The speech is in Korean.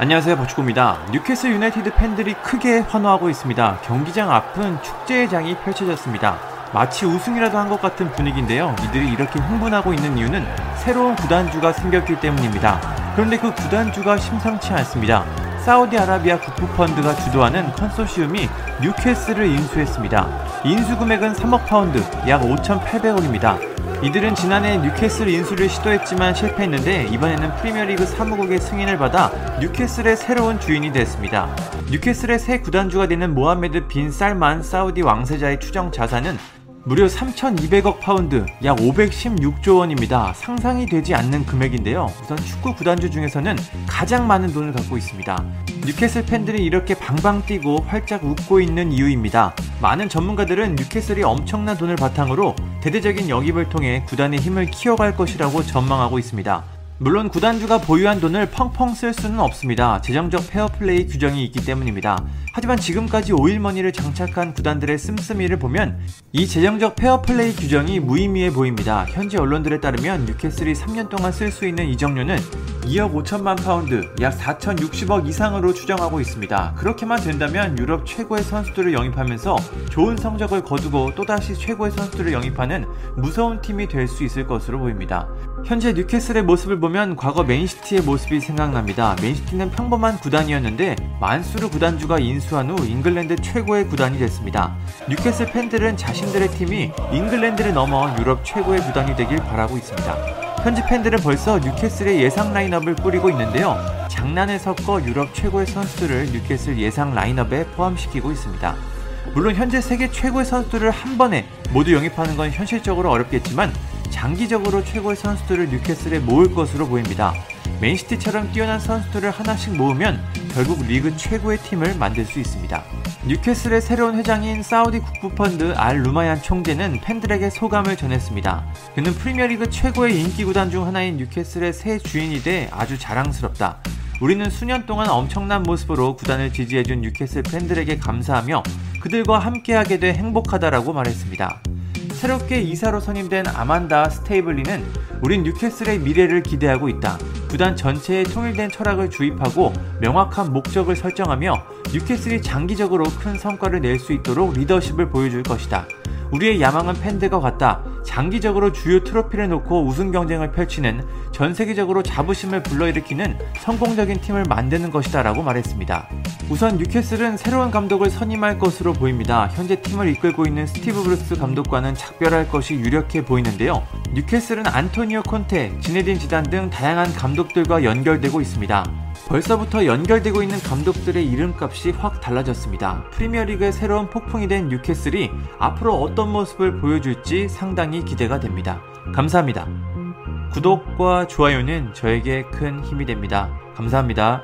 안녕하세요 버추고입니다. 뉴캐슬 유나이티드 팬들이 크게 환호하고 있습니다. 경기장 앞은 축제의 장이 펼쳐졌습니다. 마치 우승이라도 한 것 같은 분위기인데요. 이들이 이렇게 흥분하고 있는 이유는 새로운 구단주가 생겼기 때문입니다. 그런데 그 구단주가 심상치 않습니다. 사우디아라비아 국부펀드가 주도하는 컨소시엄이 뉴캐슬을 인수했습니다. 인수 금액은 3억 파운드, 약 5,800억입니다. 이들은 지난해 뉴캐슬 인수를 시도했지만 실패했는데 이번에는 프리미어리그 사무국의 승인을 받아 뉴캐슬의 새로운 주인이 됐습니다. 뉴캐슬의 새 구단주가 되는 모하메드 빈 살만 사우디 왕세자의 추정 자산은 무려 3,200억 파운드, 약 516조 원입니다. 상상이 되지 않는 금액인데요. 우선 축구 구단주 중에서는 가장 많은 돈을 갖고 있습니다. 뉴캐슬 팬들이 이렇게 방방 뛰고 활짝 웃고 있는 이유입니다. 많은 전문가들은 뉴캐슬이 엄청난 돈을 바탕으로 대대적인 영입을 통해 구단의 힘을 키워갈 것이라고 전망하고 있습니다. 물론 구단주가 보유한 돈을 펑펑 쓸 수는 없습니다. 재정적 페어플레이 규정이 있기 때문입니다. 하지만 지금까지 오일머니를 장착한 구단들의 씀씀이를 보면 이 재정적 페어플레이 규정이 무의미해 보입니다. 현지 언론들에 따르면 뉴캐슬이 3년 동안 쓸 수 있는 이적료는 2억 5천만 파운드, 약 4,060억 이상으로 추정하고 있습니다. 그렇게만 된다면 유럽 최고의 선수들을 영입하면서 좋은 성적을 거두고 또다시 최고의 선수들을 영입하는 무서운 팀이 될 수 있을 것으로 보입니다. 현재 뉴캐슬의 모습을 보면 과거 맨시티의 모습이 생각납니다. 맨시티는 평범한 구단이었는데 만수르 구단주가 인수한 후 잉글랜드 최고의 구단이 됐습니다. 뉴캐슬 팬들은 자신들의 팀이 잉글랜드를 넘어 유럽 최고의 구단이 되길 바라고 있습니다. 현지 팬들은 벌써 뉴캐슬의 예상 라인업을 꾸리고 있는데요. 장난을 섞어 유럽 최고의 선수들을 뉴캐슬 예상 라인업에 포함시키고 있습니다. 물론 현재 세계 최고의 선수들을 한 번에 모두 영입하는 건 현실적으로 어렵겠지만 장기적으로 최고의 선수들을 뉴캐슬에 모을 것으로 보입니다. 맨시티처럼 뛰어난 선수들을 하나씩 모으면 결국 리그 최고의 팀을 만들 수 있습니다. 뉴캐슬의 새로운 회장인 사우디 국부펀드 알 루마얀 총재는 팬들에게 소감을 전했습니다. 그는 프리미어리그 최고의 인기 구단 중 하나인 뉴캐슬의 새 주인이 돼 아주 자랑스럽다. 우리는 수년 동안 엄청난 모습으로 구단을 지지해준 뉴캐슬 팬들에게 감사하며 그들과 함께하게 돼 행복하다라고 말했습니다. 새롭게 이사로 선임된 아만다 스테이블리는 우린 뉴캐슬의 미래를 기대하고 있다. 구단 전체에 통일된 철학을 주입하고 명확한 목적을 설정하며 뉴캐슬이 장기적으로 큰 성과를 낼 수 있도록 리더십을 보여줄 것이다. 우리의 야망은 팬들과 같다. 장기적으로 주요 트로피를 놓고 우승 경쟁을 펼치는 전 세계적으로 자부심을 불러일으키는 성공적인 팀을 만드는 것이다 라고 말했습니다. 우선 뉴캐슬은 새로운 감독을 선임할 것으로 보입니다. 현재 팀을 이끌고 있는 스티브 브루스 감독과는 작별할 것이 유력해 보이는데요. 뉴캐슬은 안토니오 콘테, 지네딘 지단 등 다양한 감독들과 연결되고 있습니다. 벌써부터 연결되고 있는 감독들의 이름값이 확 달라졌습니다. 프리미어리그의 새로운 폭풍이 된 뉴캐슬이 앞으로 어떤 모습을 보여줄지 상당히 기대가 됩니다. 감사합니다. 구독과 좋아요는 저에게 큰 힘이 됩니다. 감사합니다.